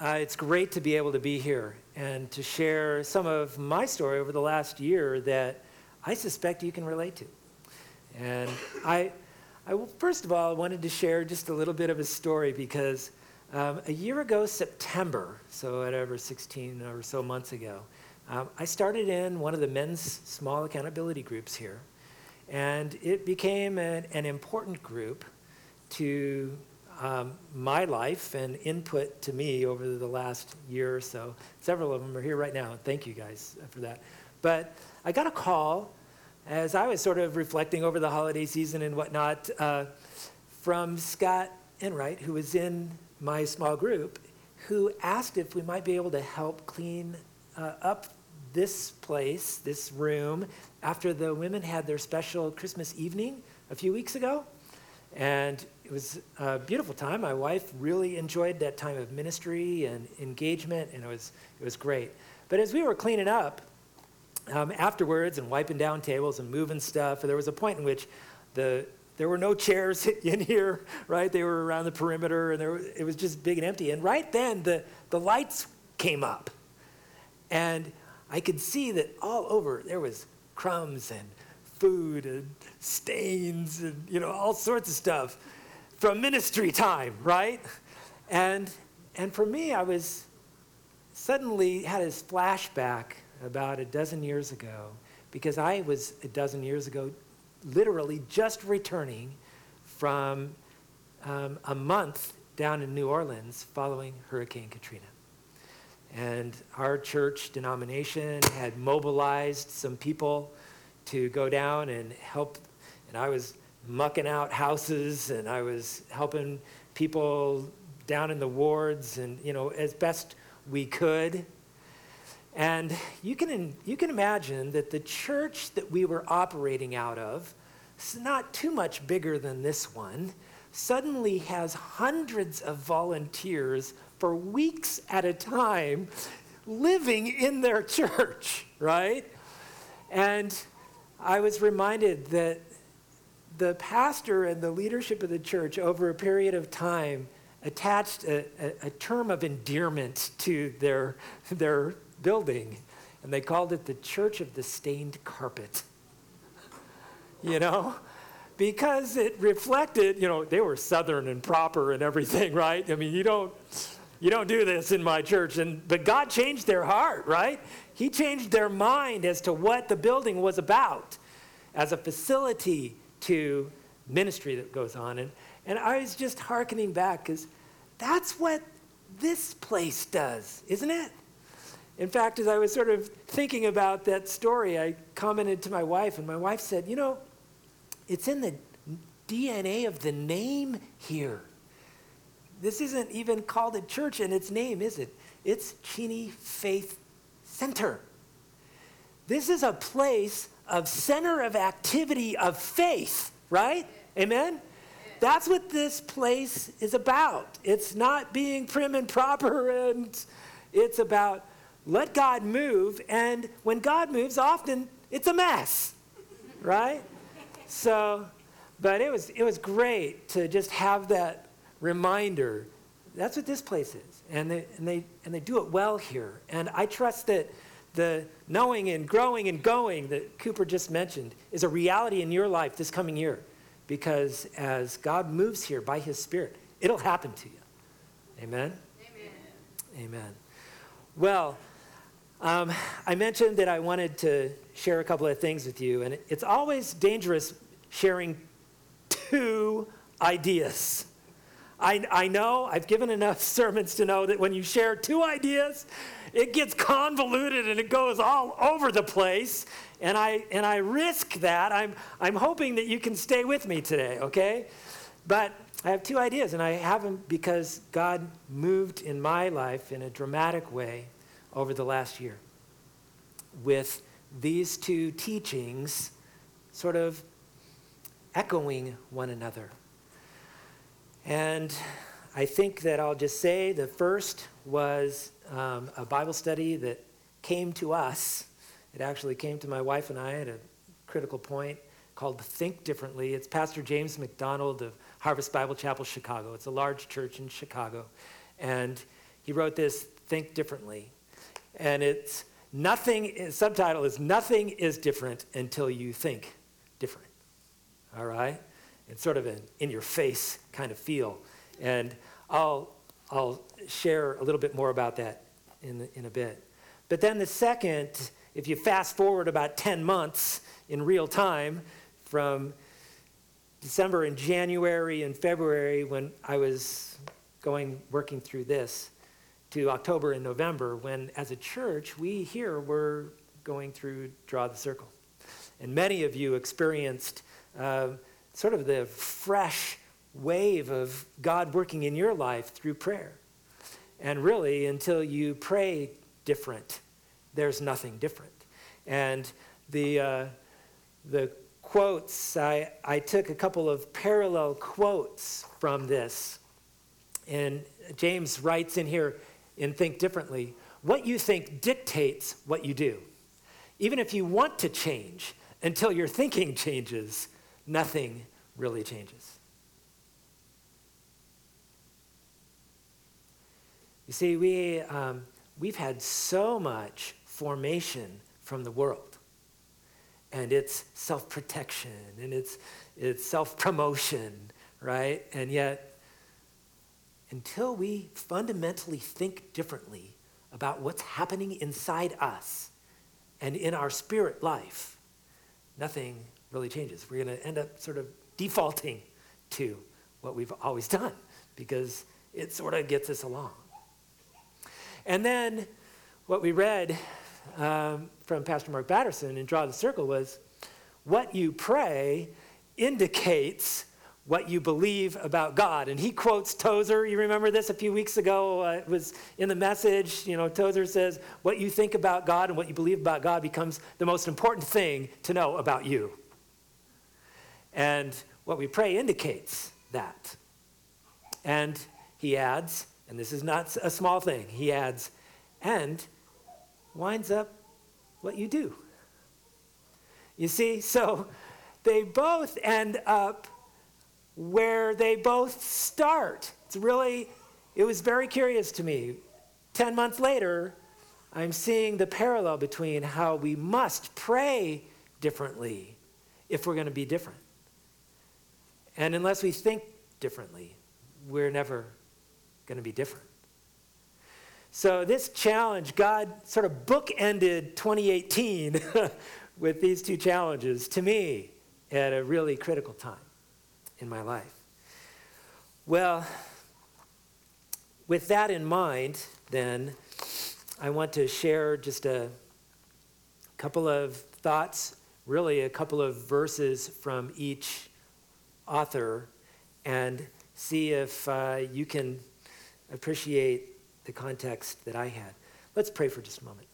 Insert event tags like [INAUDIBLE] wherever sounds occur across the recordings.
uh, it's great to be able to be here and to share some of my story over the last year that I suspect you can relate to. And I, I first of all wanted to share just a little bit of a story because um, a year ago, September, so whatever, 16 or so months ago, um, I started in one of the men's small accountability groups here. And it became an, an important group to um, my life and input to me over the last year or so. Several of them are here right now. Thank you guys for that. But I got a call as I was sort of reflecting over the holiday season and whatnot uh, from Scott Enright, who was in my small group, who asked if we might be able to help clean uh, up this place, this room, after the women had their special Christmas evening a few weeks ago. And it was a beautiful time. My wife really enjoyed that time of ministry and engagement, and it was, it was great. But as we were cleaning up um, afterwards and wiping down tables and moving stuff, there was a point in which the, there were no chairs [LAUGHS] in here, right? They were around the perimeter, and there, it was just big and empty. And right then, the, the lights came up. And I could see that all over there was crumbs and food and stains and you know all sorts of stuff from ministry time, right? And and for me, I was suddenly had this flashback about a dozen years ago because I was a dozen years ago literally just returning from um, a month down in New Orleans following Hurricane Katrina. And our church denomination had mobilized some people to go down and help. And I was mucking out houses and I was helping people down in the wards and, you know, as best we could. And you can, you can imagine that the church that we were operating out of, not too much bigger than this one, suddenly has hundreds of volunteers for weeks at a time living in their [LAUGHS] church, right? And I was reminded that the pastor and the leadership of the church over a period of time attached a, a, a, term of endearment to their, their building, and they called it the Church of the Stained Carpet. you know? Because it reflected, you know, they were southern and proper and everything, right? I mean, you don't you don't do this in my church. And, but God changed their heart, right? He changed their mind as to what the building was about as a facility to ministry that goes on. And, and I was just hearkening back because that's what this place does, isn't it? In fact, as I was sort of thinking about that story, I commented to my wife, and my wife said, You know, it's in the DNA of the name here. This isn't even called a church in its name, is it? It's Cheney Faith Center. This is a place of center of activity of faith, right? Amen? That's what this place is about. It's not being prim and proper, and it's about let God move. And when God moves, often it's a mess, right? So, but it was, it was great to just have that reminder. That's what this place is. And they, and, they, and they do it well here. And I trust that the knowing and growing and going that Cooper just mentioned is a reality in your life this coming year. Because as God moves here by his Spirit, it'll happen to you. Amen? Amen. Amen. Well, um, I mentioned that I wanted to share a couple of things with you, and it's always dangerous sharing two ideas. I, I know, I've given enough [LAUGHS] sermons to know that when you share two ideas, it gets convoluted and it goes all over the place. And I, and I risk that. I'm, I'm hoping that you can stay with me today, okay? But I have two ideas, and I have them because God moved in my life in a dramatic way over the last year with these two teachings sort of echoing one another. And I think that I'll just say the first was um, a Bible study that came to us. It actually came to my wife and I at a critical point called Think Differently. It's Pastor James MacDonald of Harvest Bible Chapel, Chicago. It's a large church in Chicago. And he wrote this Think Differently. And it's nothing, subtitle is Nothing is Different Until You Think Different. All right? It's sort of an in your face kind of feel. And I'll, I'll share a little bit more about that in, in a bit. But then the second, if you fast forward about 10 months in real time from December and January and February when I was going working through this to October and November when as a church we here were going through draw the circle. And many of you experienced uh, sort of the fresh wave of God working in your life through prayer. And really, until you pray different, there's nothing different. And the, uh, the quotes, I, I took a couple of parallel quotes from this. And James writes in here in Think Differently what you think dictates what you do. Even if you want to change, until your thinking [LAUGHS] changes, nothing really changes. You see, we, um, we've had so much formation from the world, and it's self protection, and it's, it's self promotion, right? And yet, until we fundamentally think differently about what's happening inside us and in our spirit life, nothing really changes. We're going to end up sort of defaulting to what we've always done because it sort of gets us along. And then what we read um, from Pastor Mark Batterson in Draw the Circle was what you pray indicates what you believe about God. And he quotes Tozer. You remember this a few weeks ago? Uh, it was in the message. You know, Tozer says, What you think about God and what you believe about God becomes the most important thing to know about you. And what we pray indicates that. And he adds, and this is not a small thing, he adds, and winds up what you do. You see, [LAUGHS] so they both end up where they both start. It's really, it was very curious to me. Ten months later, I'm seeing the parallel between how we must pray differently if we're going to be different. And unless we think differently, we're never going to be different. So, this challenge, God sort of bookended 2018 [LAUGHS] with these two challenges to me at a really critical time in my life. Well, with that in mind, then, I want to share just a couple of thoughts, really a couple of verses from each author, and see if uh, you can appreciate the context that I had. Let's pray for just a moment.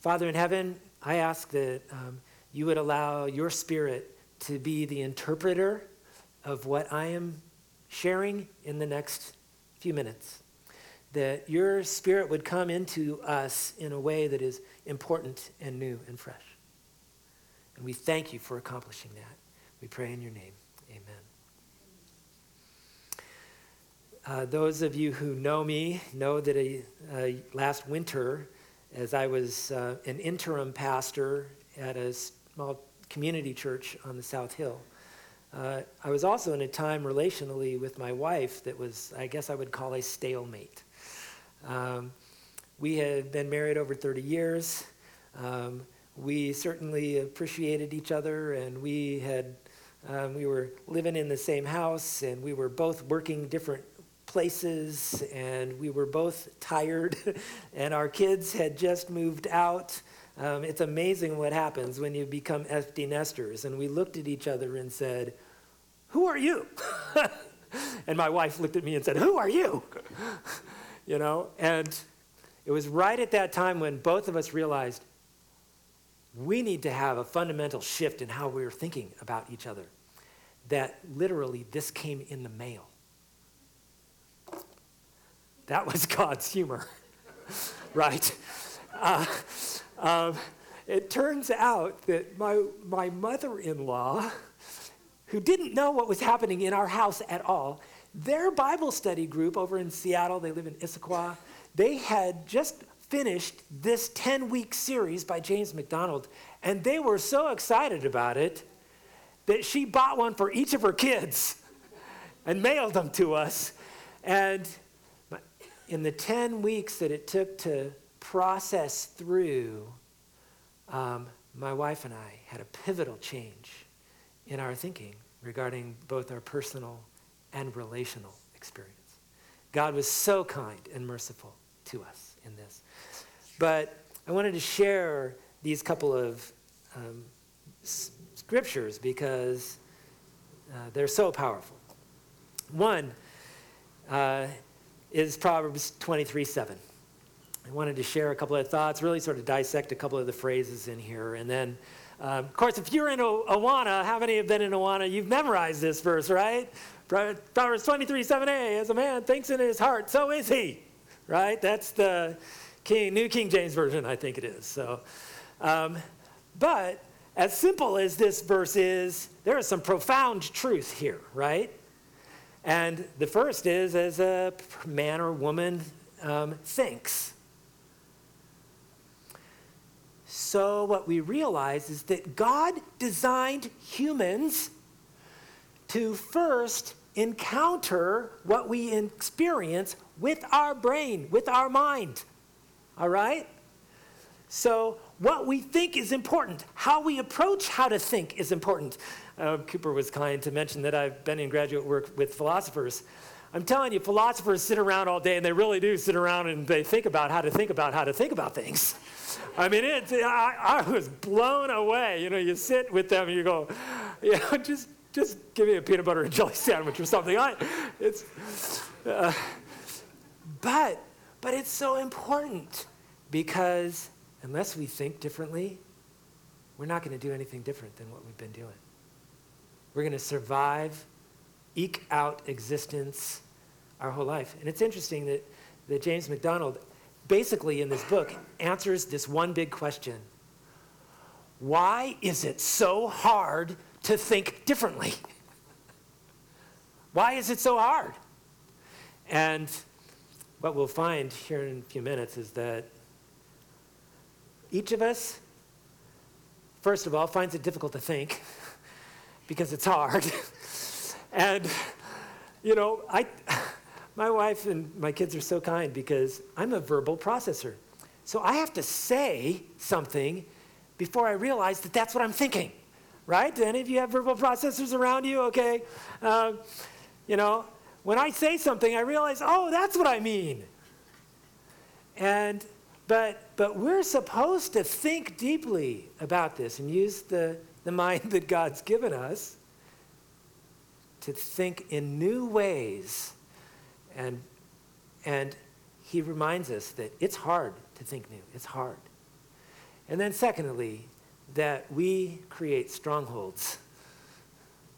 Father in heaven, I ask that um, you would allow your spirit to be the interpreter of what I am sharing in the next few minutes. That your spirit would come into us in a way that is important and new and fresh. And we thank you for accomplishing that. We pray in your name. Uh, those of you who know me know that a, a last winter, as I was uh, an interim pastor at a small community church on the South Hill, uh, I was also in a time relationally with my wife that was, I guess I would call a stalemate. Um, we had been married over 30 years. Um, we certainly appreciated each other, and we had um, we were living in the same house, and we were both working different places, and we were both tired, [LAUGHS] and our kids had just moved out. Um, it's amazing what happens when you become empty nesters. And we looked at each other and said, Who are you? [LAUGHS] and my wife looked at me and said, Who are you? [LAUGHS] you know, and it was right at that time when both of us realized we need to have a fundamental shift in how we were thinking about each other. That literally this came in the mail. That was [LAUGHS] God's humor, [LAUGHS] right? Uh, um, it turns out that my, my mother in law, who didn't know what was happening in our house at all, their Bible study group over in Seattle, they live in Issaquah, they had just finished this 10 week series by James MacDonald, and they were so excited about it that she bought one for each of her kids and mailed them to us. And in the 10 weeks that it took to process through, um, my wife and I had a pivotal change in our thinking regarding both our personal and relational experience. God was so kind and merciful to us in this. But I wanted to share these couple of um, s- scriptures because uh, they're so powerful. One uh, is Proverbs 23 7. I wanted to share a couple of thoughts, really sort of dissect a couple of the phrases in here. And then, um, of course, if you're in Awana, how many have been in Awana? You've memorized this verse, right? Proverbs 23 7a, as a man thinks in his heart, so is he, right? That's the King, New King James Version, I think it is. So, um, but as simple as this verse is, there is some profound truth here, right? And the first is as a man or woman um, thinks. So, what we realize is that God designed humans to first encounter what we experience with our brain, with our mind. All right? So, what we think is important. How we approach how to think is important. Uh, Cooper was kind to mention that I've been in graduate work with philosophers. I'm telling you, philosophers sit around all day and they really do sit around and they think about how to think about how to think about things. I mean, it, I, I was blown away. You know, you sit with them and you go, [LAUGHS] you know, just, just give me a peanut butter and jelly [LAUGHS] sandwich or something. I, it's, uh, but, but it's so important because unless we think differently, we're not going to do anything different than what we've been doing. We're going to survive, eke out existence our whole life. And it's interesting that, that James MacDonald, basically in this book, answers this one big question Why is it so hard to think differently? [LAUGHS] Why is it so hard? And what we'll find here in a few minutes is that each of us, first of all, finds it difficult to think because it's hard. [LAUGHS] and, you know, I, my wife and my kids are so kind because I'm a verbal processor. So I have to say something before I realize that that's what I'm thinking, right? Do any of you have verbal processors around you? Okay. Uh, you know, when I say something, I realize, oh, that's what I mean. And, but, but we're supposed to think deeply about this and use the the mind that God's given us to think in new ways. And, and he reminds us that it's hard to think new, it's hard. And then, secondly, that we create strongholds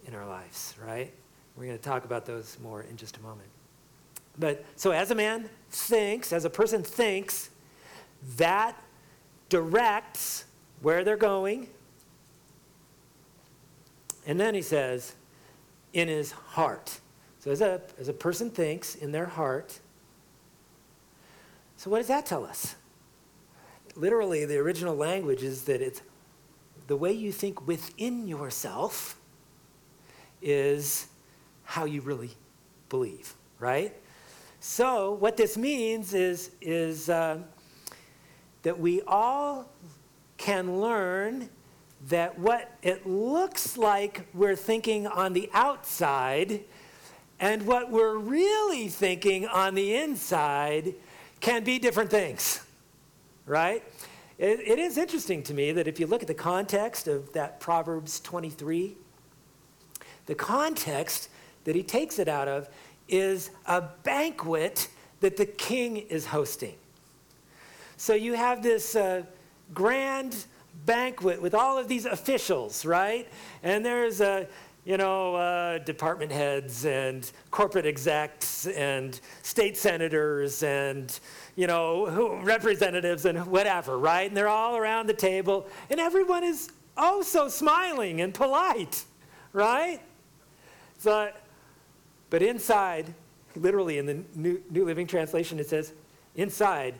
in our lives, right? We're going to talk about those more in just a moment. But so, as a man thinks, as a person thinks, that directs where they're going, and then he says, in his heart. So as a, as a person thinks in their heart, so what does that tell us? Literally, the original language is that it's the way you think within yourself is how you really believe, right? So what this means is, is uh, that we all can learn that what it looks like we're thinking on the outside and what we're really thinking on the inside can be different things, right? It, it is interesting to me that if you look at the context of that Proverbs 23, the context that he takes it out of is a banquet that the king is hosting. So you have this uh, grand banquet with all of these officials, right? And there's a, you know, uh, department heads and corporate execs and state senators and, you know, representatives and whatever, right? And they're all around the table, and everyone is oh so smiling and polite, right? So But inside, literally in the New, New Living Translation, it says, inside,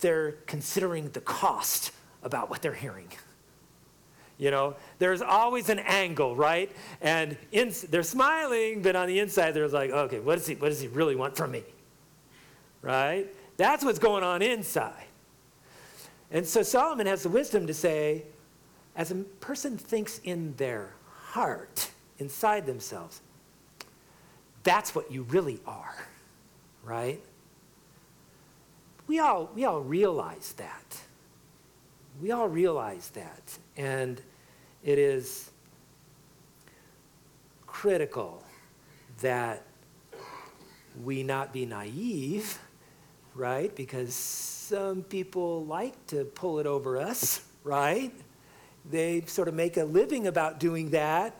they're considering the cost about what they're hearing. You know, there's always an angle, right? And in, they're smiling, but on the inside, they're like, okay, what does, he, what does he really want from me? Right? That's what's going on inside. And so Solomon has the wisdom to say, as a person thinks in their heart, inside themselves, that's what you really are, right? We all, we all realize that. We all realize that. And it is critical that we not be naive, right? Because some people like to pull it over us, right? They sort of make a living about doing that.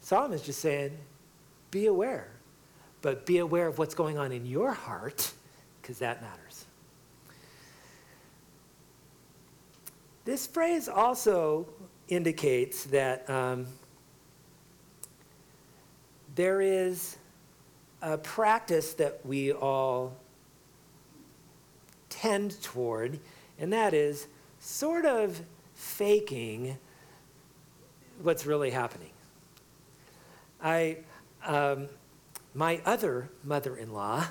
Solomon's just saying, be aware, but be aware of what's going on in your heart, because that matters. This phrase also indicates that um, there is a practice that we all tend toward, and that is sort of faking what's really happening. I, um, my other mother in law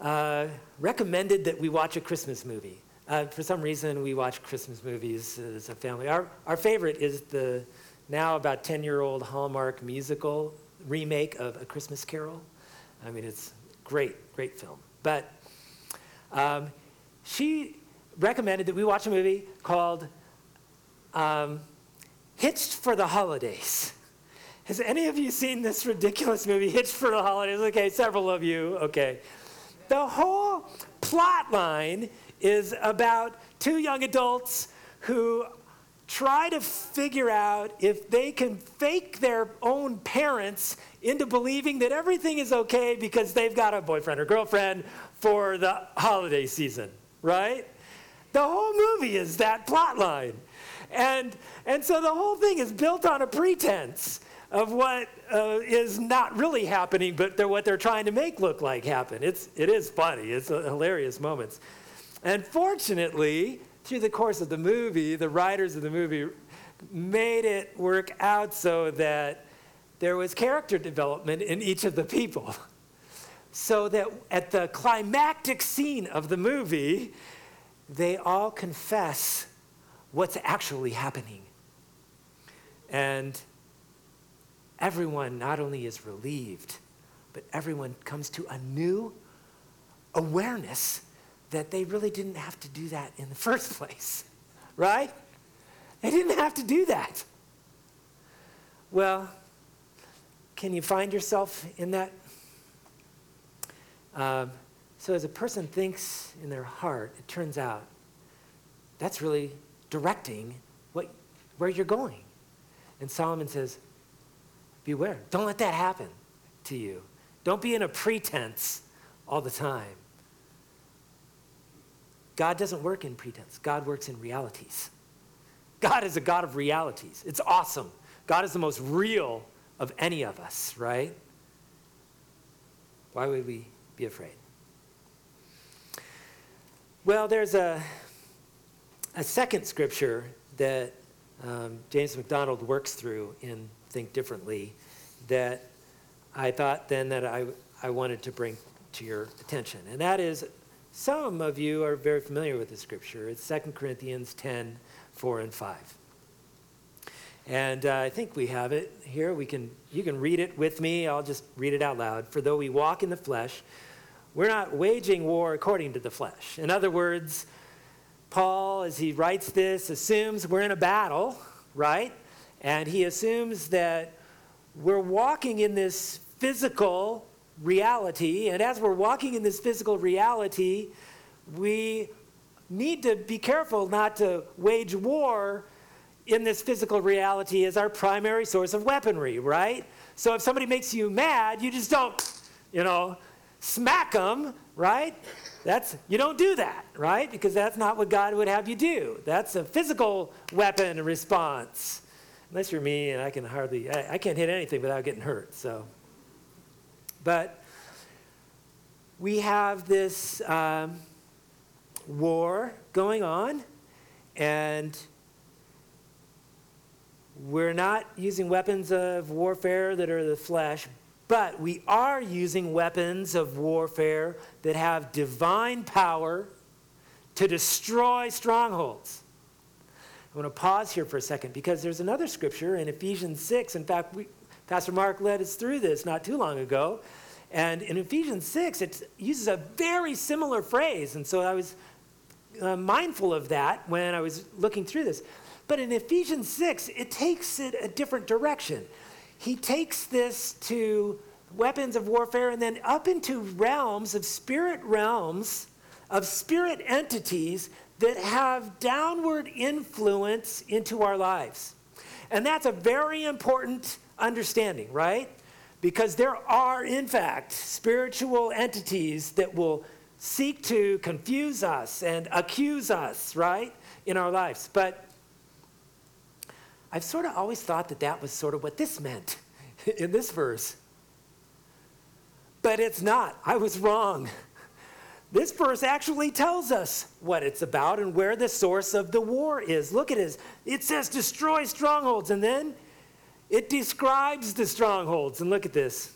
uh, recommended that we watch a Christmas movie. Uh, for some reason, we watch Christmas movies as a family. Our, our favorite is the now about 10 year old Hallmark musical remake of A Christmas Carol. I mean, it's great, great film. But um, she recommended that we watch a movie called um, Hitched for the Holidays. Has any of you seen this ridiculous movie, Hitched for the Holidays? Okay, several of you. Okay. The whole plot line is about two young adults who try to figure out if they can fake their own parents into believing that everything is okay because they've got a boyfriend or girlfriend for the holiday season, right? The whole movie is that plot line. And, and so the whole thing is built on a pretense of what uh, is not really happening, but they're what they're trying to make look like happen. It's, it is funny. It's hilarious moments. And fortunately, through the course of the movie, the writers of the movie made it work out so that there was character development in each of the people. So that at the climactic scene of the movie, they all confess what's actually happening. And everyone not only is relieved, but everyone comes to a new awareness that they really didn't have to do that in the [LAUGHS] first place, right? They didn't have to do that. Well, can you find yourself in that? Um, so, as a person thinks in their heart, it turns out that's really directing what, where you're going. And Solomon says, Beware. Don't let that happen to you. Don't be in a pretense all the time. God doesn't work in pretense, God works in realities. God is a God of realities. It's awesome. God is the most real of any of us, right? Why would we be afraid? Well, there's a, a second scripture that um, James MacDonald works through in Think Differently that I thought then that I, I wanted to bring to your attention. And that is, some of you are very familiar with the scripture. It's 2 Corinthians 10 4 and 5. And uh, I think we have it here. We can, you can read it with me. I'll just read it out loud. For though we walk in the flesh, we're not waging war according to the flesh. In other words, Paul, as he writes this, assumes we're in a battle, right? And he assumes that we're walking in this physical reality. And as we're walking in this physical reality, we need to be careful not to wage war in this physical reality as our primary source of weaponry, right? So if somebody makes you mad, you just don't, you know, smack them, right? That's you don't do that, right? Because that's not what God would have you do. That's a physical weapon response. unless you're me and I can hardly, I, I can't hit anything without getting hurt. So, but we have this um, war going on, and we're not using weapons of warfare that are the flesh, but we are using weapons of warfare that have divine power to destroy strongholds. I want to pause here for a second because there's another scripture in Ephesians 6. In fact, we, Pastor Mark led us through this not too long ago. And in Ephesians 6, it uses a very similar phrase. And so I was uh, mindful of that when I was looking through this. But in Ephesians 6, it takes it a different direction. He takes this to weapons of warfare and then up into realms of spirit realms, of spirit entities that have downward influence into our lives. And that's a very important understanding, right? Because there are, in fact, spiritual entities that will seek to confuse us and accuse us, right, in our lives. But I've sort of always thought that that was sort of what this meant [LAUGHS] in this verse. But it's not. I was wrong. This verse actually tells us what it's about and where the source of the war is. Look at it. It says destroy strongholds, and then it describes the strongholds. And look at this.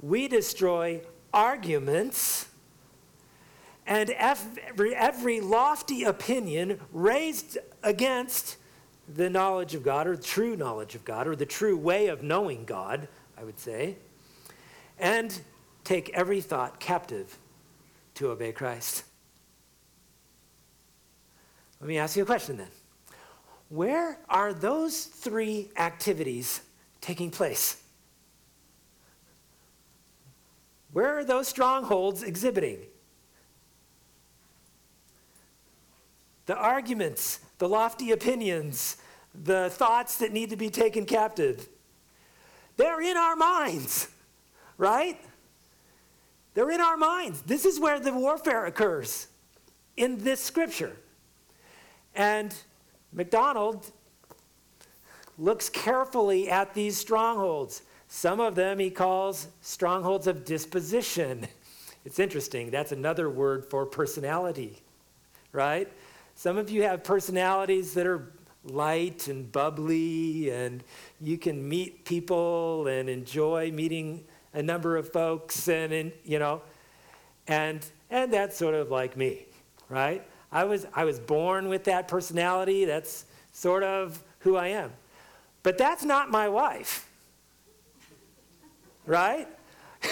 We destroy arguments and every, every lofty opinion raised against the knowledge of God, or true knowledge of God, or the true way of knowing God, I would say, and take every thought captive to obey Christ. Let me ask you a question then. Where are those three activities taking place? Where are those strongholds exhibiting? The arguments, the lofty opinions, the thoughts that need to be taken captive. They're in our minds, right? They're in our minds. This is where the warfare occurs in this scripture. And MacDonald looks carefully at these strongholds. Some of them he calls strongholds of disposition. It's interesting. That's another word for personality, right? Some of you have personalities that are light and bubbly, and you can meet people and enjoy meeting a number of folks and, and you know and and that's sort of like me right i was i was born with that personality. That's sort of who i am. But that's not my wife. Right?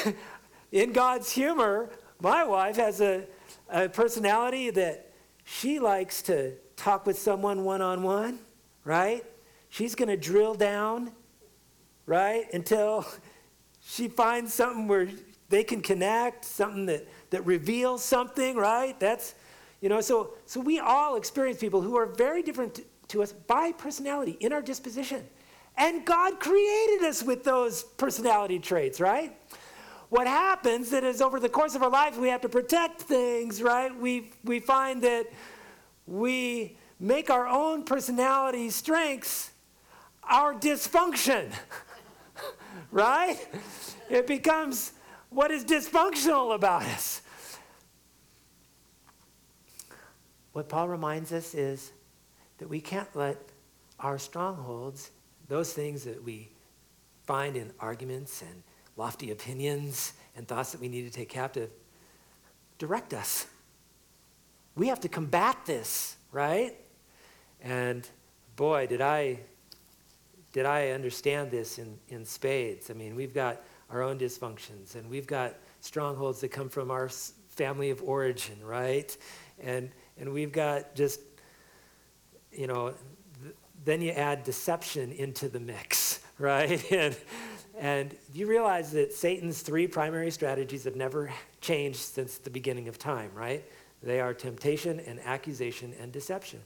[LAUGHS] In god's humor my wife has a, a personality that she likes to talk with someone one-on-one right? She's going to drill down right until she finds something where they can connect, something that, that reveals something, right? That's, you know, so, so we all experience people who are very different to, to us by personality in our disposition. And God created us with those personality traits, right? What happens that is over the course of our life, we have to protect things, right? We, we find that we make our own personality strengths our dysfunction. [LAUGHS] right? It becomes what is dysfunctional about us. What Paul reminds us is that we can't let our strongholds, those things that we find in arguments and lofty opinions and thoughts that we need to take captive, direct us. We have to combat this, right? And boy, did I did I understand this in, in spades. I mean, we've got our own dysfunctions and we've got strongholds that come from our family of origin, right? And, and we've got just, you know, th- then you add deception into the mix, [LAUGHS] right? and, and you realize that Satan's three primary strategies have never changed since the beginning of time, right? They are temptation and accusation and deception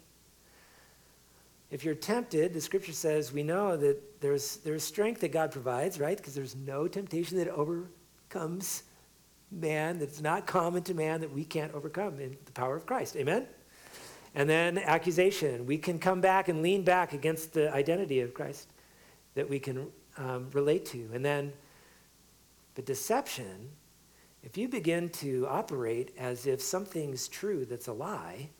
if you're tempted, the scripture says we know that there's, there's strength that God provides, right? Because there's no temptation that overcomes man, that's not common to man that we can't overcome in the power of Christ. Amen? And then accusation. We can come back and lean back against the identity of Christ that we can um, relate to. And then the deception, if you begin to operate as if something's true that's a lie,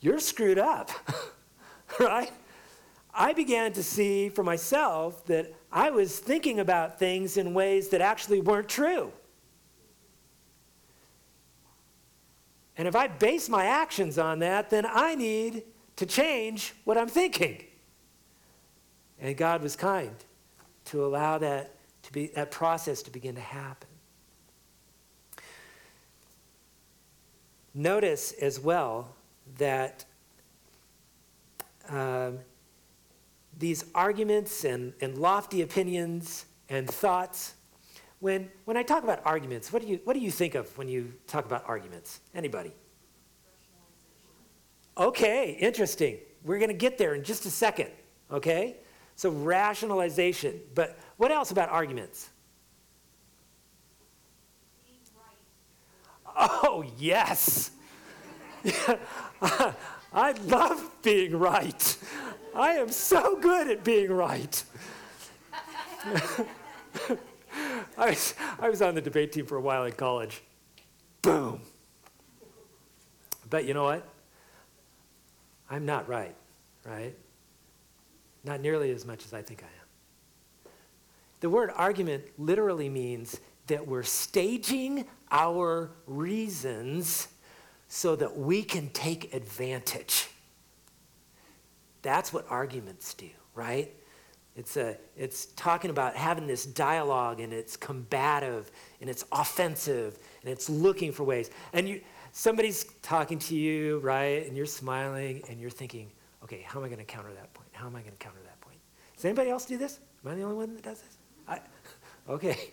you're screwed up, [LAUGHS] right? I began to see for myself that I was thinking about things in ways that actually weren't true. And if I base my actions on that, then I need to change what I'm thinking. And God was kind to allow that to be that process to begin to happen. Notice as well that um, these arguments and, and lofty opinions and thoughts. When, when I talk about arguments, what do, you, what do you think of when you talk about arguments? Anybody? Okay, interesting. We're going to get there in just a second, okay? So, rationalization. But what else about arguments? Oh, yes. [LAUGHS] I love being right. I am so good at being right. [LAUGHS] I, was, I was on the debate team for a while in college. Boom. But you know what? I'm not right, right? Not nearly as much as I think I am. The word argument literally means that we're staging our reasons so that we can take advantage. That's what arguments do, right? It's, a, it's talking about having this dialogue and it's combative and it's offensive and it's looking for ways. And you, somebody's talking to you, right? And you're smiling and you're thinking, okay, how am I going to counter that point? How am I going to counter that point? Does anybody else do this? Am I the only one that does this? I, [LAUGHS] okay.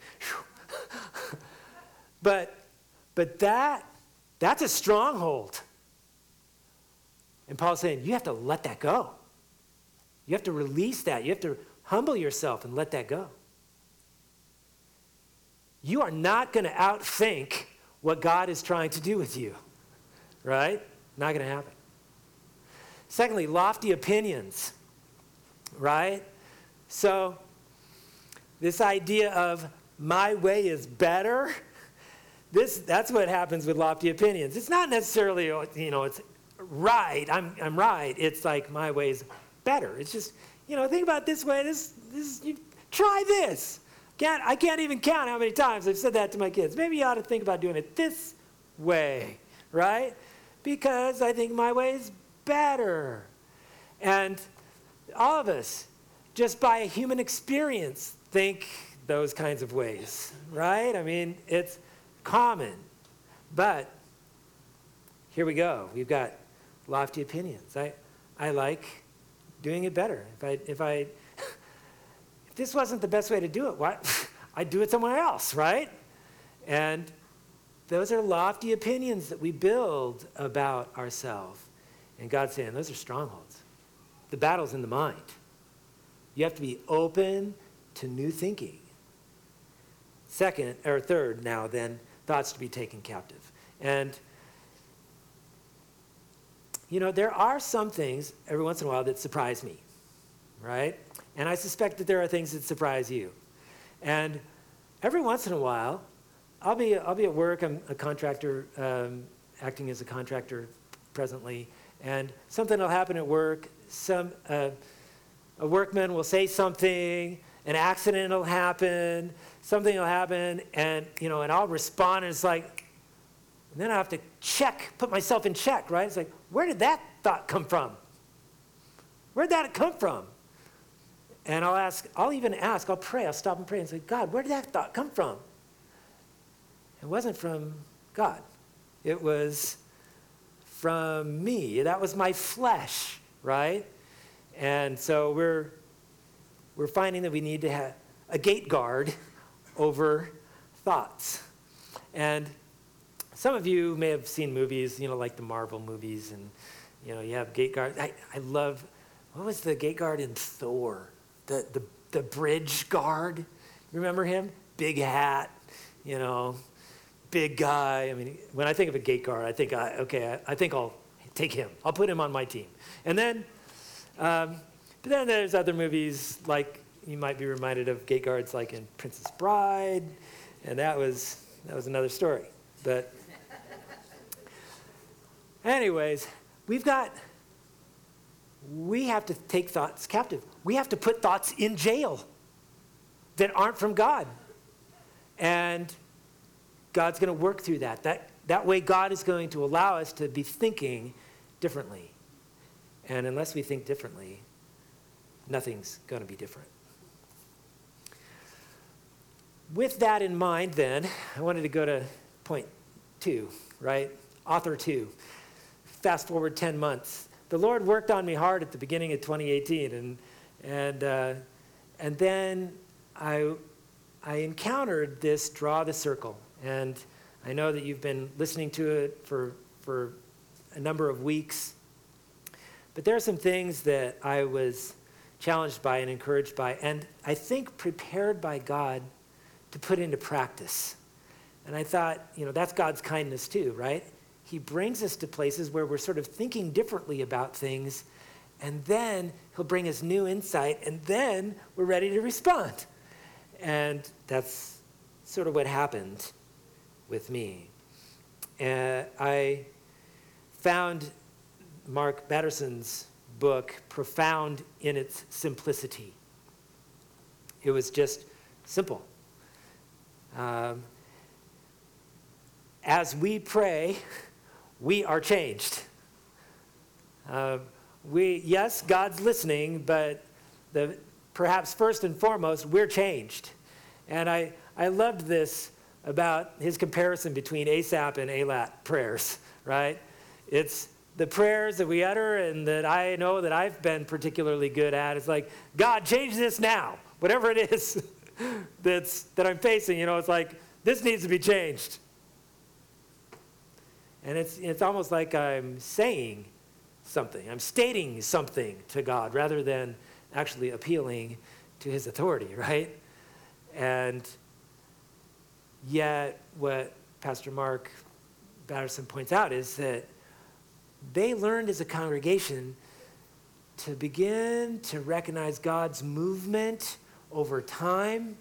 [LAUGHS] but, but that, that's a stronghold. And Paul's saying, you have to let that go. You have to release that. You have to humble yourself and let that go. You are not going to outthink what God is trying to do with you, right? Not going to happen. Secondly, lofty opinions, right? So, this idea of my way is better, this, that's what happens with lofty opinions. It's not necessarily, you know, it's right, I'm, I'm right. It's like my way is better. It's just, you know, think about this way. This, this, you, try this. Can't, I can't even count how many times I've said that to my kids. Maybe you ought to think about doing it this way, right? Because I think my way is better. And all of us, just by a human experience, think those kinds of ways, right? I mean, it's common. But here we go. We've got lofty opinions. I, I like doing it better. If I, if I, [LAUGHS] if this wasn't the best way to do it, why, [LAUGHS] I'd do it somewhere else, right? And those are lofty opinions that we build about ourselves. And God's saying those are strongholds. The battle's in the mind. You have to be open to new thinking. Second, or third, now then, thoughts to be taken captive. And you know, there are some things every once in a while that surprise me, right? And I suspect that there are things that surprise you. And every once in a while, I'll be, I'll be at work, I'm a contractor, um, acting as a contractor presently, and something will happen at work. Some, uh, a workman will say something, an accident will happen, something will happen, and, you know, and I'll respond, and it's like, and then I have to check, put myself in check, right? It's like, where did that thought come from? Where did that come from? And I'll ask, I'll even ask, I'll pray, I'll stop and pray and say, God, where did that thought come from? It wasn't from God. It was from me. That was my flesh, right? And so we're we're finding that we need to have a gate guard [LAUGHS] over thoughts. And some of you may have seen movies, you know, like the Marvel movies, and you know, you have gate guard. I, I love what was the gate guard in Thor? The the the bridge guard. Remember him? Big hat, you know, big guy. I mean, when I think of a gate guard, I think, I, okay, I, I think I'll take him. I'll put him on my team. And then, um, but then there's other movies like you might be reminded of gate guards like in Princess Bride, and that was that was another story. But anyways, we've got we have to take thoughts captive. We have to put thoughts in jail that aren't from God. And God's going to work through that. That that way God is going to allow us to be thinking differently. And unless we think differently, nothing's going to be different. With that in mind, then, I wanted to go to point two, right? Author two. Fast forward 10 months. The Lord worked on me hard at the beginning of 2018, and, and, uh, and then I, I encountered this draw the circle. And I know that you've been listening to it for, for a number of weeks. But there are some things that I was challenged by and encouraged by, and I think prepared by God to put into practice. And I thought, you know, that's God's kindness too, right? He brings us to places where we're sort of thinking differently about things, and then He'll bring us new insight, and then we're ready to respond. And that's sort of what happened with me. Uh, I found Mark Batterson's book profound in its simplicity. It was just simple. Um, as we pray, [LAUGHS] we are changed. Uh, we, yes, God's listening, but the, perhaps first and foremost, we're changed. And I, I loved this about his comparison between ASAP and ALAT prayers, right? It's the prayers that we utter and that I know that I've been particularly good at. It's like, God, change this now, whatever it is. [LAUGHS] that's, that I'm facing. You know, it's like, this needs to be changed. And it's, it's almost like I'm saying something, I'm stating something to God rather than actually appealing to his authority, [LAUGHS] right? And yet, what Pastor Mark Batterson points out is that they learned as a congregation to begin to recognize God's movement over time,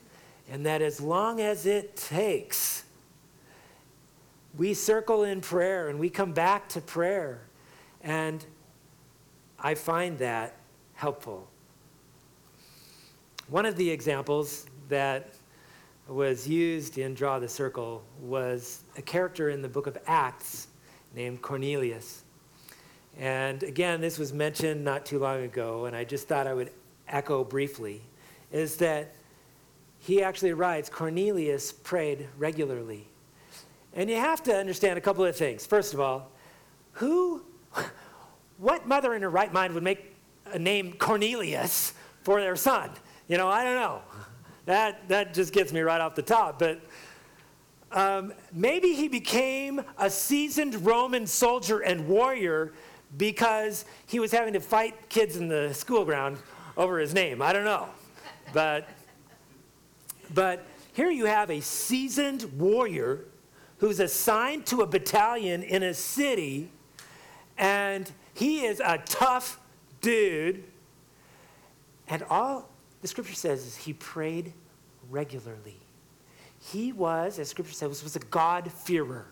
and that as long as it takes, we circle in prayer and we come back to prayer. And I find that helpful. One of the examples that was used in Draw the Circle was a character in the book of Acts named Cornelius. And again, this was mentioned not too long ago, and I just thought I would echo briefly is that he actually writes Cornelius prayed regularly. And you have to understand a couple of things. First of all, who, [LAUGHS] what mother in her right mind would make a name Cornelius for their son? You know, I don't know. That, that just gets me right off the top. But um, maybe he became a seasoned Roman soldier and warrior because he was having to fight kids in the school ground over his name. I don't know. But, but here you have a seasoned warrior who's assigned to a battalion in a city, and he is a tough dude. And all the scripture says is he prayed regularly. He was, as scripture says, was a God-fearer.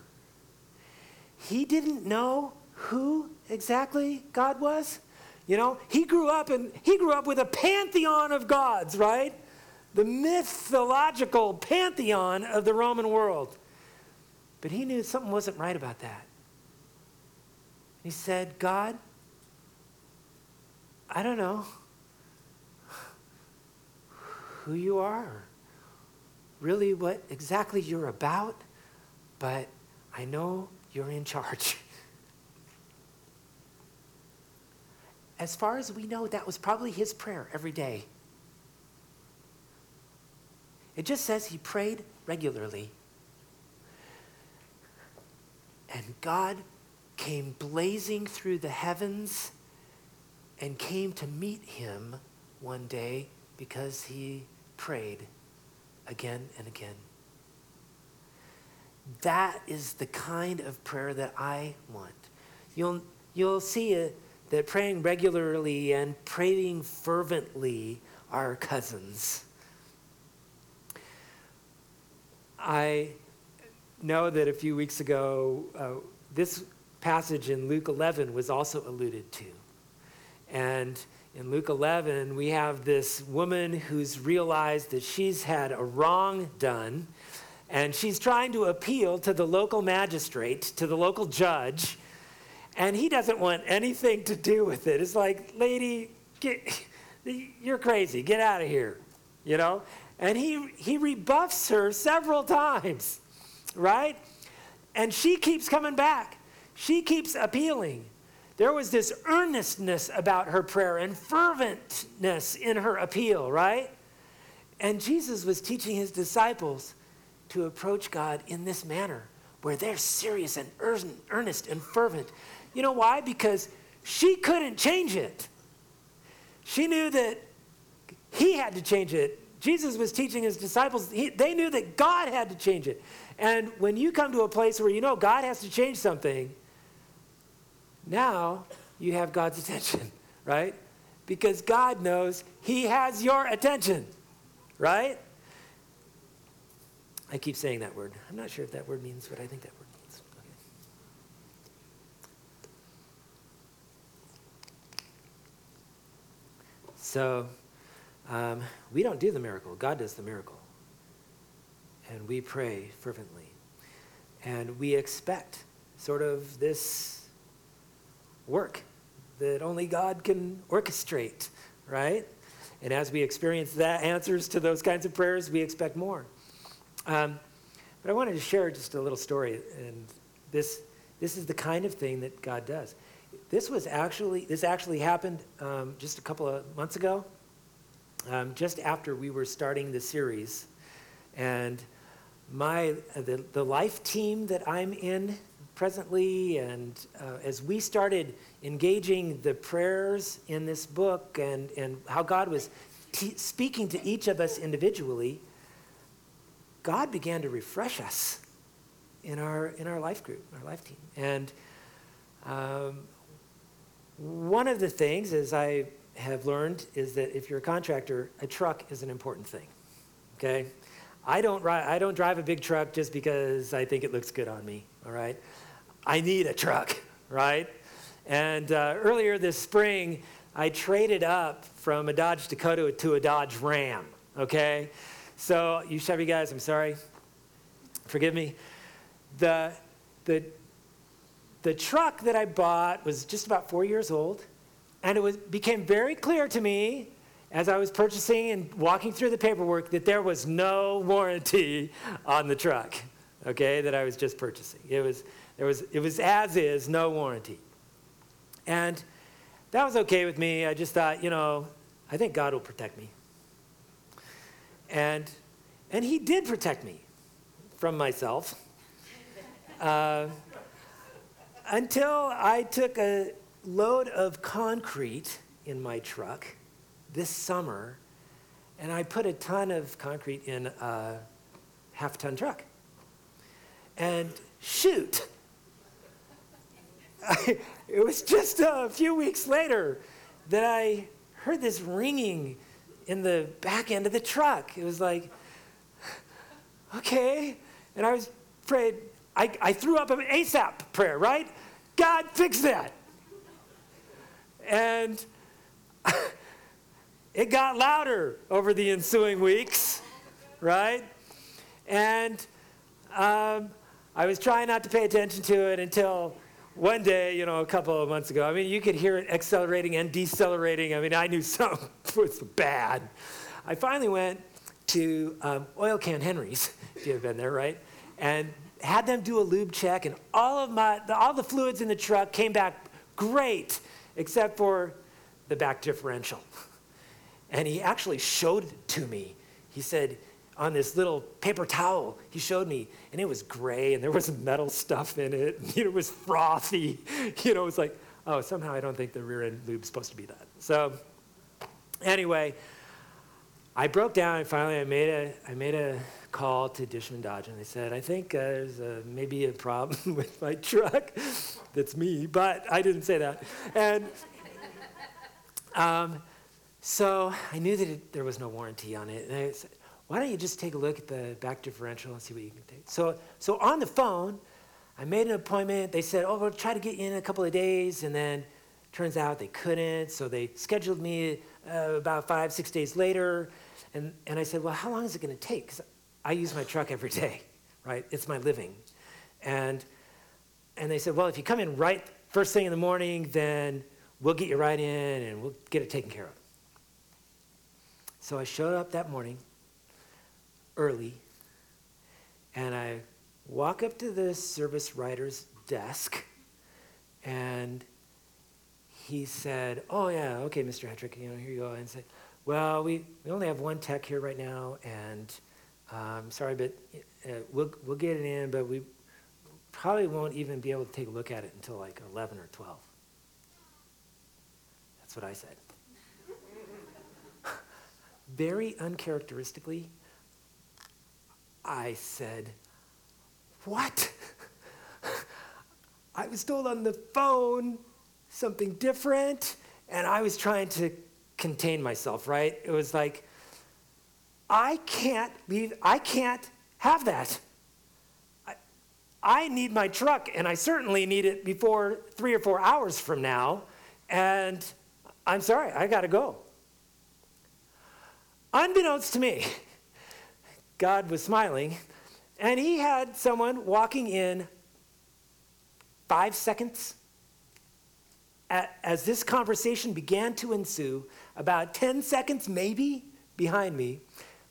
He didn't know who exactly God was. You know, he grew up and he grew up with a pantheon of gods, right? The mythological pantheon of the Roman world. But he knew something wasn't right about that. He said, God, I don't know who you are, really what exactly you're about, but I know you're in charge. [LAUGHS] as far as we know, that was probably his prayer every day. It just says he prayed regularly. And God came blazing through the heavens and came to meet him one day because he prayed again and again. that is the kind of prayer that I want. You'll, you'll see it, that praying regularly and praying fervently are cousins. I know that a few weeks ago, uh, this passage in Luke 11 was also alluded to. And in Luke 11, we have this woman who's realized that she's had a wrong done, and she's trying to appeal to the local magistrate, to the local judge, and he doesn't want anything to do with it. It's like, lady, get, you're crazy, get out of here, you know? And he, he rebuffs her several times, right? And she keeps coming back. She keeps appealing. There was this earnestness about her prayer and ferventness in her appeal, right? And Jesus was teaching his disciples to approach God in this manner, where they're serious and earnest and fervent. You know why? Because she couldn't change it. She knew that he had to change it. Jesus was teaching his disciples, he, they knew that God had to change it. And when you come to a place where you know God has to change something, now you have God's [LAUGHS] attention, right? Because God knows He has your attention, right? I keep saying that word. I'm not sure if that word means what I think that word means. Okay. So, um, we don't do the miracle, God does the miracle. And we pray fervently. And we expect sort of this work that only God can orchestrate, right? And as we experience that answers to those kinds of prayers, we expect more. Um, but I wanted to share just a little story, and this this is the kind of thing that God does. This was actually this actually happened um, just a couple of months ago, um, just after we were starting the series, and my the, the life team that I'm in presently, and uh, as we started engaging the prayers in this book and, and how God was t- speaking to each of us individually, God began to refresh us in our, in our life group, our life team. And um, one of the things, as I have learned, is that if you're a contractor, a truck is an important thing. Okay? I don't, ri- I don't drive a big truck just because I think it looks good on me, all right? I need a truck, [LAUGHS] right? And uh, earlier this spring, I traded up from a Dodge Dakota to a Dodge Ram, okay? So, you Chevy guys, I'm sorry. Forgive me. The, the, the truck that I bought was just about four years old, and it was, became very clear to me as I was purchasing and walking through the paperwork that there was no warranty on the truck, okay, that I was just purchasing. It was, there was, it was as is, no warranty. And that was okay with me. I just thought, you know, I think God will protect me. And, and He did protect me from myself. Uh, until I took a load of concrete in my truck this summer, and I put a ton of concrete in a half ton truck. And shoot, I, [LAUGHS] it was just a few weeks later that I heard this ringing in the back end of the truck. It was like, okay. And I was prayed, I, I threw up an ASAP prayer, right? God, fix that. And [LAUGHS] it got louder over the ensuing weeks, right? And um, I was trying not to pay attention to it until one day, you know, a couple of months ago, I mean, you could hear it accelerating and decelerating. I mean, I knew [LAUGHS] something was bad. I finally went to um, Oil Can Henry's, if you've been there, right? And had them do a lube check, and all of my, the, all the fluids in the truck came back great, except for the back differential. [LAUGHS] And he actually showed it to me. He said, on this little paper towel he showed me, and it was gray, and there was metal stuff in it. [LAUGHS] And, it was frothy. [LAUGHS] You know, it was like, oh, somehow I don't think the rear end lube's supposed to be that. So, anyway, I broke down, and finally I made a, I made a call to Dishman Dodge and they said, I think uh, there's a, maybe a problem [LAUGHS] with my truck. That's me, but I didn't say that. And um, so I knew that it, there was no warranty on it. And I said, why don't you just take a look at the back differential and see what you can take? So, so on the phone, I made an appointment. They said, oh, we'll try to get you in a couple of days. And then turns out they couldn't. So they scheduled me uh, about five, six days later. And, and I said, well, how long is it going to take? Because I use my truck every day, right? It's my living. And, and they said, well, if you come in right first thing in the morning, then we'll get you right in and we'll get it taken care of. So I showed up that morning early and I walk up to the service writer's desk and he said, Oh, yeah, okay, Mr. Hetrick, you know, here you go. And said, well, we, we only have one tech here right now, and um, sorry, but uh, we'll, we'll get it in, but we probably won't even be able to take a look at it until like 11 or 12. That's what I said. Very uncharacteristically, I said, What? [LAUGHS] I was told on the phone something different, and I was trying to contain myself, right? It was like, I can't leave, I can't have that. I, I need my truck, and I certainly need it before three or four hours from now, and I'm sorry, I gotta go. Unbeknownst to me, God was smiling, and he had someone walking in five seconds as this conversation began to ensue, about 10 seconds maybe behind me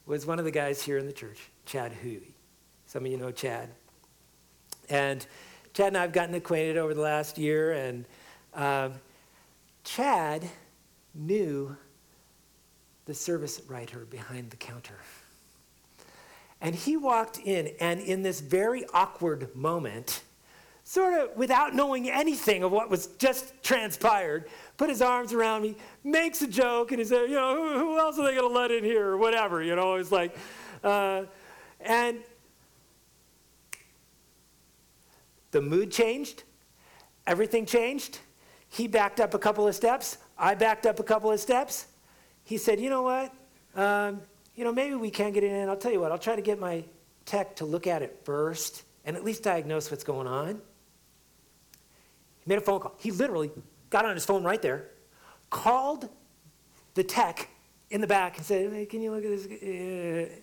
was one of the guys here in the church, Chad Huey. Some of you know Chad. And Chad and I have gotten acquainted over the last year, and um, Chad knew the service writer behind the counter. And he walked in, and in this very awkward moment, sort of without knowing anything of what was just transpired, put his arms around me, makes a joke, and he said, you know, who, who else are they going to let in here or whatever, you know, it's like, uh, and the mood changed, everything changed. He backed up a couple of steps, I backed up a couple of steps. He said, you know what, um, you know, maybe we can get it in. I'll tell you what, I'll try to get my tech to look at it first and at least diagnose what's going on. He made a phone call. He literally got on his phone right there, called the tech in the back and said, hey, Can you look at this?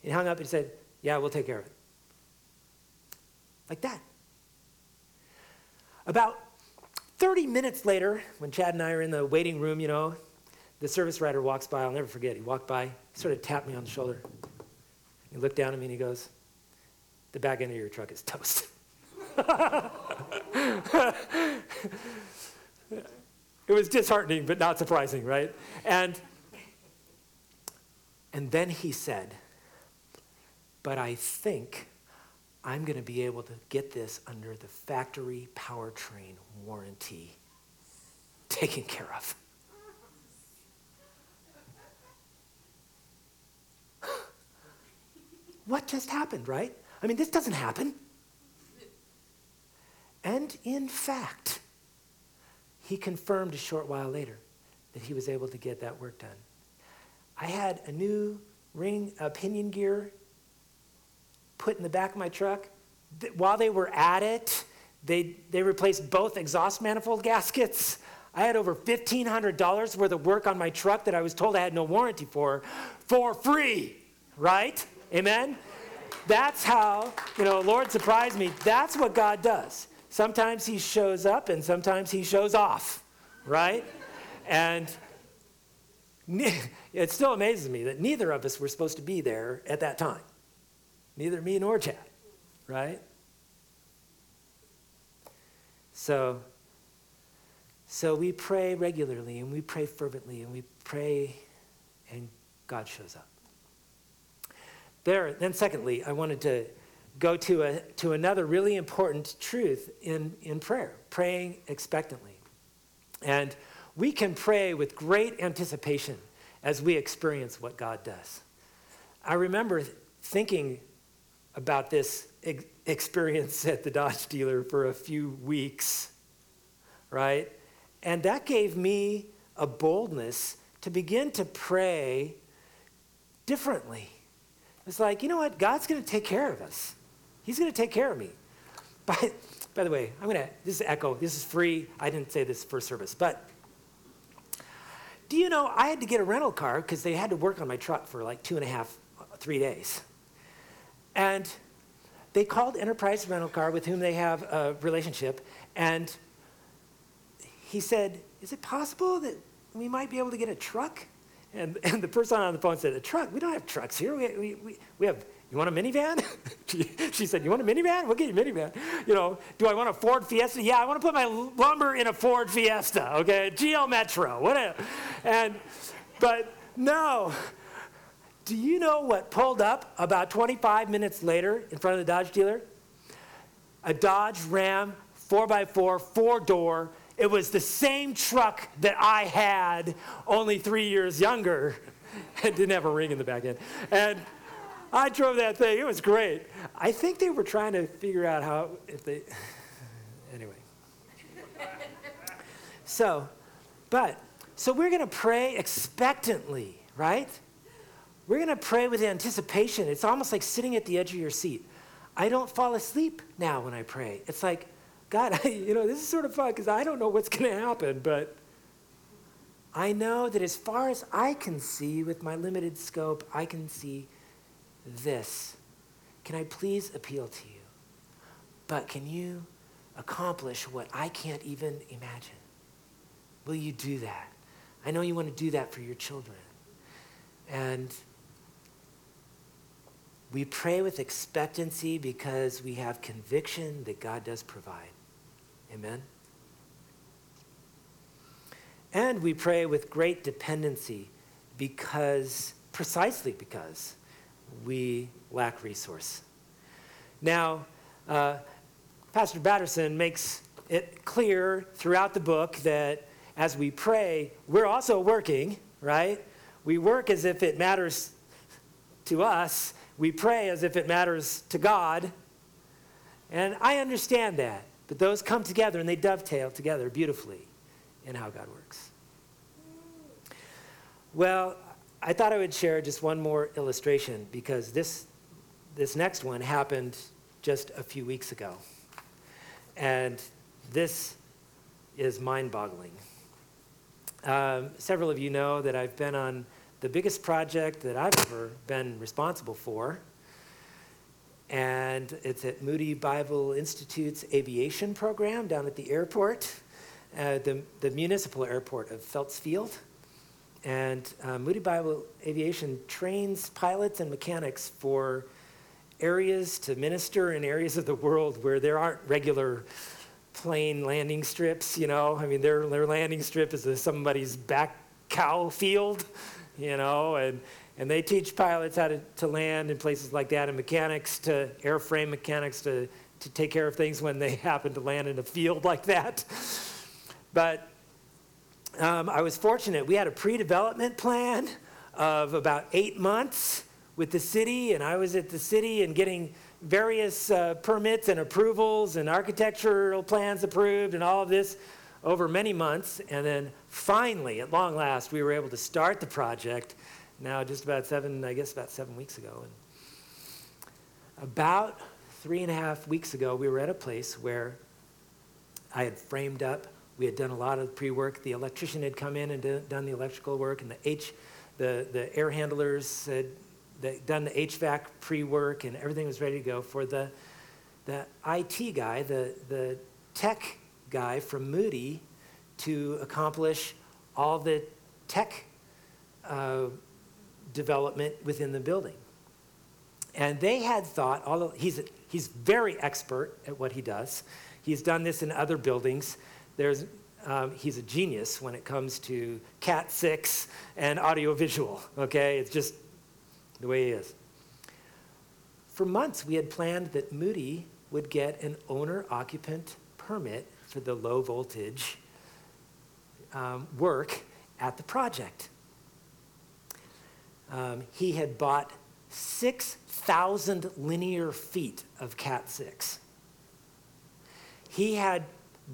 He hung up and said, Yeah, we'll take care of it. Like that. About 30 minutes later, when Chad and I are in the waiting room, you know, the service writer walks by. I'll never forget. He walked by, sort of tapped me on the shoulder. He looked down at me and he goes, The back end of your truck is toast. [LAUGHS] it was disheartening, but not surprising, right? And, and then he said, But I think I'm going to be able to get this under the factory powertrain warranty taken care of. What just happened, right? I mean, this doesn't happen. And in fact, he confirmed a short while later that he was able to get that work done. I had a new ring pinion gear put in the back of my truck. While they were at it, they, they replaced both exhaust manifold gaskets. I had over $1,500 worth of work on my truck that I was told I had no warranty for, for free, right? Amen? That's how, you know, Lord surprised me. That's what God does. Sometimes he shows up and sometimes he shows off, right? and [LAUGHS] it still amazes me that neither of us were supposed to be there at that time. Neither me nor Chad, right? So, so we pray regularly and we pray fervently and we pray and God shows up. There, then secondly, I wanted to go to, a, to another really important truth in, in prayer praying expectantly. And we can pray with great anticipation as we experience what God does. I remember thinking about this ex- experience at the Dodge dealer for a few weeks, right? And that gave me a boldness to begin to pray differently. It's like, you know what? God's going to take care of us. He's going to take care of me. [LAUGHS] By, by the way, I'm going to, this is Echo. This is free. I didn't say this first service. But do you know, I had to get a rental car because they had to work on my truck for like two and a half, uh, three days. And they called Enterprise Rental Car, with whom they have a relationship, and he said, Is it possible that we might be able to get a truck? And, and the person on the phone said, A truck? We don't have trucks here. We, we, we, we have, you want a minivan? [LAUGHS] she, she said, You want a minivan? We'll get you a minivan. You know, do I want a Ford Fiesta? Yeah, I want to put my lumber in a Ford Fiesta, okay? Geo Metro, whatever. And, but no. Do you know what pulled up about 25 minutes later in front of the Dodge dealer? A Dodge Ram 4x4, four door. It was the same truck that I had, only three years younger. [LAUGHS] It didn't have a ring in the back end. And I drove that thing. It was great. I think they were trying to figure out how, if they, [SIGHS] anyway. So, but, so we're going to pray expectantly, right? We're going to pray with anticipation. It's almost like sitting at the edge of your seat. I don't fall asleep now when I pray. It's like, God, I, [LAUGHS] you know, this is sort of fun because I don't know what's going to happen, but I know that as far as I can see with my limited scope, I can see this. Can I please appeal to you? But can you accomplish what I can't even imagine? Will you do that? I know you want to do that for your children. And we pray with expectancy because we have conviction that God does provide. Amen? And we pray with great dependency because, precisely because, we lack resource. Now, uh, Pastor Batterson makes it clear throughout the book that as we pray, we're also working, right? We work as if it matters to us, we pray as if it matters to God. And I understand that. But those come together and they dovetail together beautifully in how God works. Well, I thought I would share just one more illustration because this, this next one happened just a few weeks ago. And this is mind boggling. Um, several of you know that I've been on the biggest project that I've ever been responsible for. And it's at Moody Bible Institute's aviation program down at the airport, uh, the, the municipal airport of Felts Field. And uh, Moody Bible Aviation trains pilots and mechanics for areas to minister in areas of the world where there aren't regular plane landing strips, you know. I mean, their, their landing strip is somebody's back cow field you know, and, and they teach pilots how to, to land in places like that and mechanics to airframe mechanics to, to take care of things when they [LAUGHS] happen to land in a field [LAUGHS] like that. But um, I was fortunate. We had a pre development plan of about eight months with the city, and I was at the city and getting various uh, permits and approvals and architectural plans approved and all of this over many months. And then finally, at long last, we were able to start the project now just about seven, I guess about seven weeks ago. And about three and a half weeks ago, we were at a place where I had framed up. We had done a lot of pre-work. The electrician had come in and do, done the electrical work, and the H, the, the air handlers had done the HVAC pre-work, and everything was ready to go for the, the IT guy, the, the tech guy from Moody to accomplish all the tech uh, development within the building. And they had thought, although he's, he's very expert at what he does, he's done this in other buildings. There's, um, he's a genius when it comes to Cat 6 and audiovisual, okay? It's just the way he is. For months, we had planned that Moody would get an owner occupant permit for the low voltage um, work at the project. Um, he had bought 6,000 linear feet of Cat 6. He had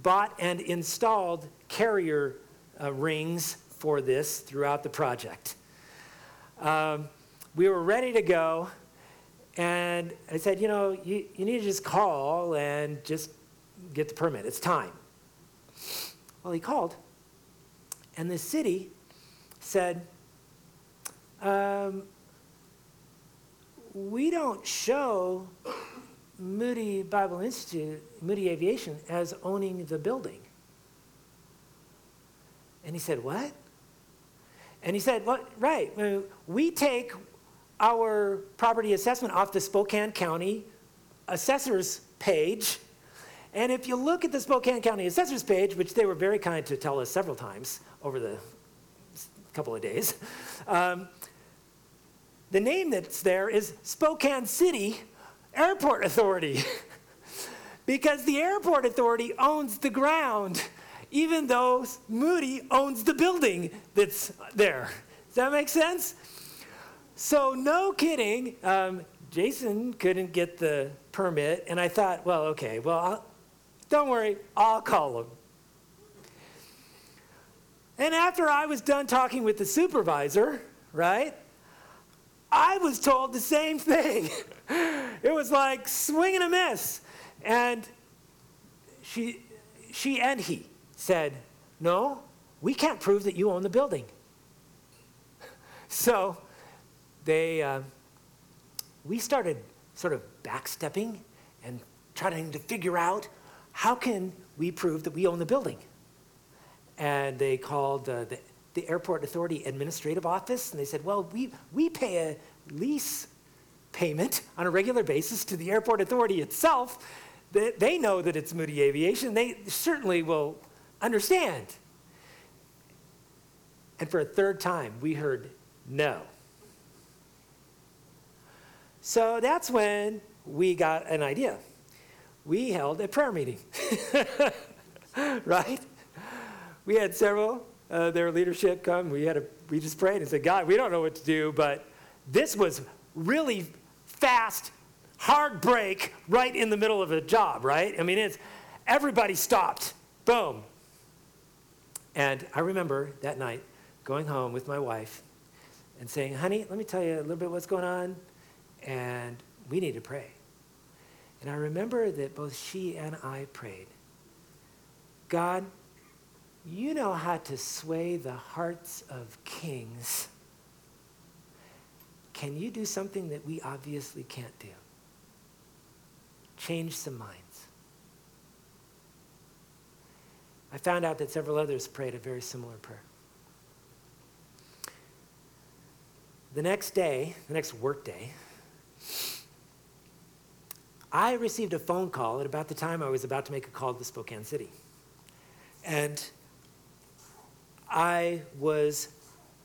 bought and installed carrier uh, rings for this throughout the project. Um, we were ready to go, and I said, you know, you, you need to just call and just get the permit. It's time. Well, he called, and the city said, um, we don't show Moody Bible Institute, Moody Aviation, as owning the building. And he said, What? And he said, Well, right, we take our property assessment off the Spokane County assessor's page. And if you look at the Spokane County assessor's page, which they were very kind to tell us several times over the couple of days, um, the name that's there is Spokane City Airport Authority. [LAUGHS] because the airport authority owns the ground, even though Moody owns the building that's there. Does that make sense? So, no kidding, um, Jason couldn't get the permit, and I thought, well, okay, well, I'll, don't worry, I'll call him. And after I was done talking with the supervisor, right, I was told the same thing. [LAUGHS] it was like swing and a miss. And she, she and he said, No, we can't prove that you own the building. [LAUGHS] So they, uh, we started sort of backstepping and trying to figure out how can we prove that we own the building. And they called uh, the, the airport authority administrative office, and they said, well, we, we pay a lease payment on a regular basis to the airport authority itself. They, they know that it's Moody Aviation. They certainly will understand. And for a third time, we heard no. So that's when we got an idea. We held a prayer meeting, [LAUGHS] right? We had several, uh, their leadership come. We, had a, we just prayed and said, God, we don't know what to do, but this was really fast, hard break right in the middle of a job, right? I mean, it's everybody stopped. Boom. And I remember that night going home with my wife and saying, honey, let me tell you a little bit what's going on and we need to pray. And I remember that both she and I prayed God, you know how to sway the hearts of kings. Can you do something that we obviously can't do? Change some minds. I found out that several others prayed a very similar prayer. The next day, the next work day, I received a phone call at about the time I was about to make a call to Spokane City. And I was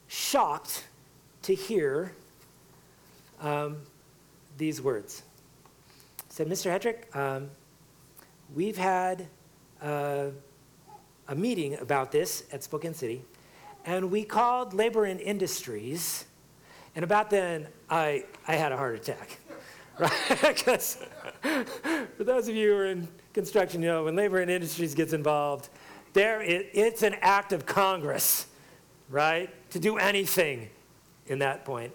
shocked to hear um, these words. said, Mr. Hetrick, um, we've had uh, a meeting about this at Spokane City, and we called Labor and Industries, and about then I, I had a heart attack [LAUGHS] right? Because [LAUGHS] for those of you who are in construction, you know, when labor and industries gets involved, there it, it's an act of Congress, right, to do anything in that point.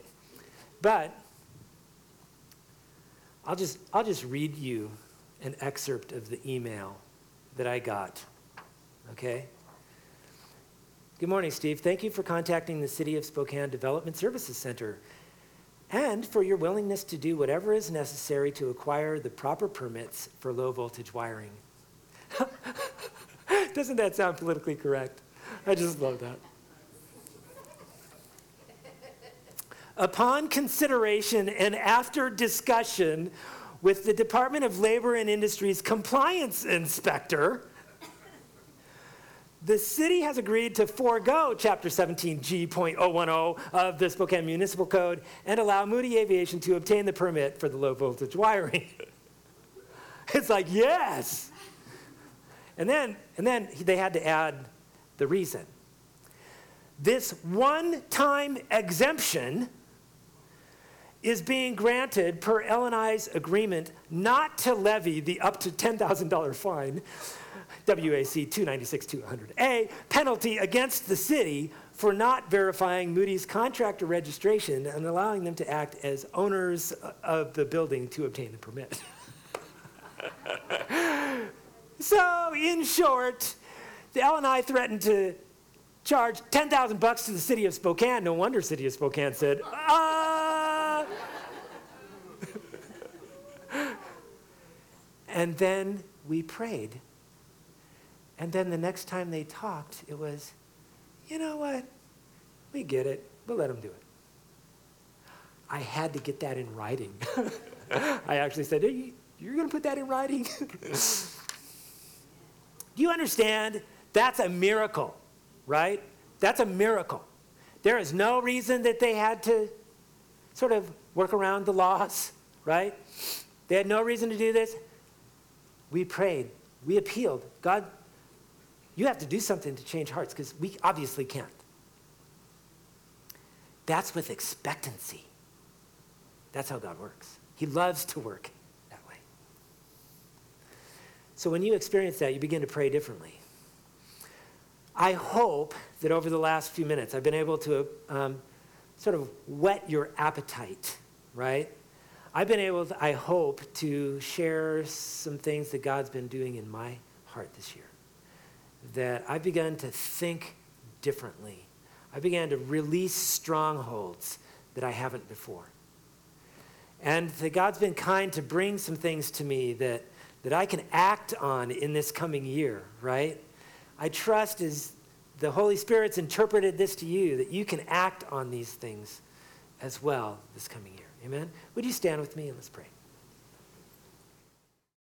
But I'll just, I'll just read you an excerpt of the email that I got, okay? Good morning, Steve. Thank you for contacting the City of Spokane Development Services Center and for your willingness to do whatever is necessary to acquire the proper permits for low voltage wiring. [LAUGHS] [LAUGHS] Doesn't that sound politically correct? I just love that. Upon consideration and after discussion with the Department of Labor and Industries compliance inspector, the city has agreed to forego Chapter 17G.010 of the Spokane Municipal Code and allow Moody Aviation to obtain the permit for the low voltage wiring. [LAUGHS] it's like, yes. And then, and then they had to add the reason. This one time exemption is being granted per L&I's agreement not to levy the up to $10,000 fine, WAC 296-200A, penalty against the city for not verifying Moody's contractor registration and allowing them to act as owners of the building to obtain the permit. [LAUGHS] so, in short, the L&I threatened to charge 10,000 bucks to the city of Spokane. No wonder city of Spokane said, "Ah." and then we prayed. And then the next time they talked, it was, you know what? We get it. We'll let them do it. I had to get that in writing. [LAUGHS] I actually said, hey, You're going to put that in writing? [LAUGHS] do you understand? That's a miracle, right? That's a miracle. There is no reason that they had to sort of work around the laws, right? They had no reason to do this. We prayed, we appealed. God, you have to do something to change hearts because we obviously can't. That's with expectancy. That's how God works. He loves to work. So when you experience that, you begin to pray differently. I hope that over the last few minutes, I've been able to um, sort of whet your appetite, right? I've been able, to, I hope, to share some things that God's been doing in my heart this year. That I've begun to think differently. I began to release strongholds that I haven't before. And that God's been kind to bring some things to me that, that I can act on in this coming year, right? I trust as the Holy Spirit's interpreted this to you that you can act on these things as well this coming year. Amen? Would you stand with me and let's pray?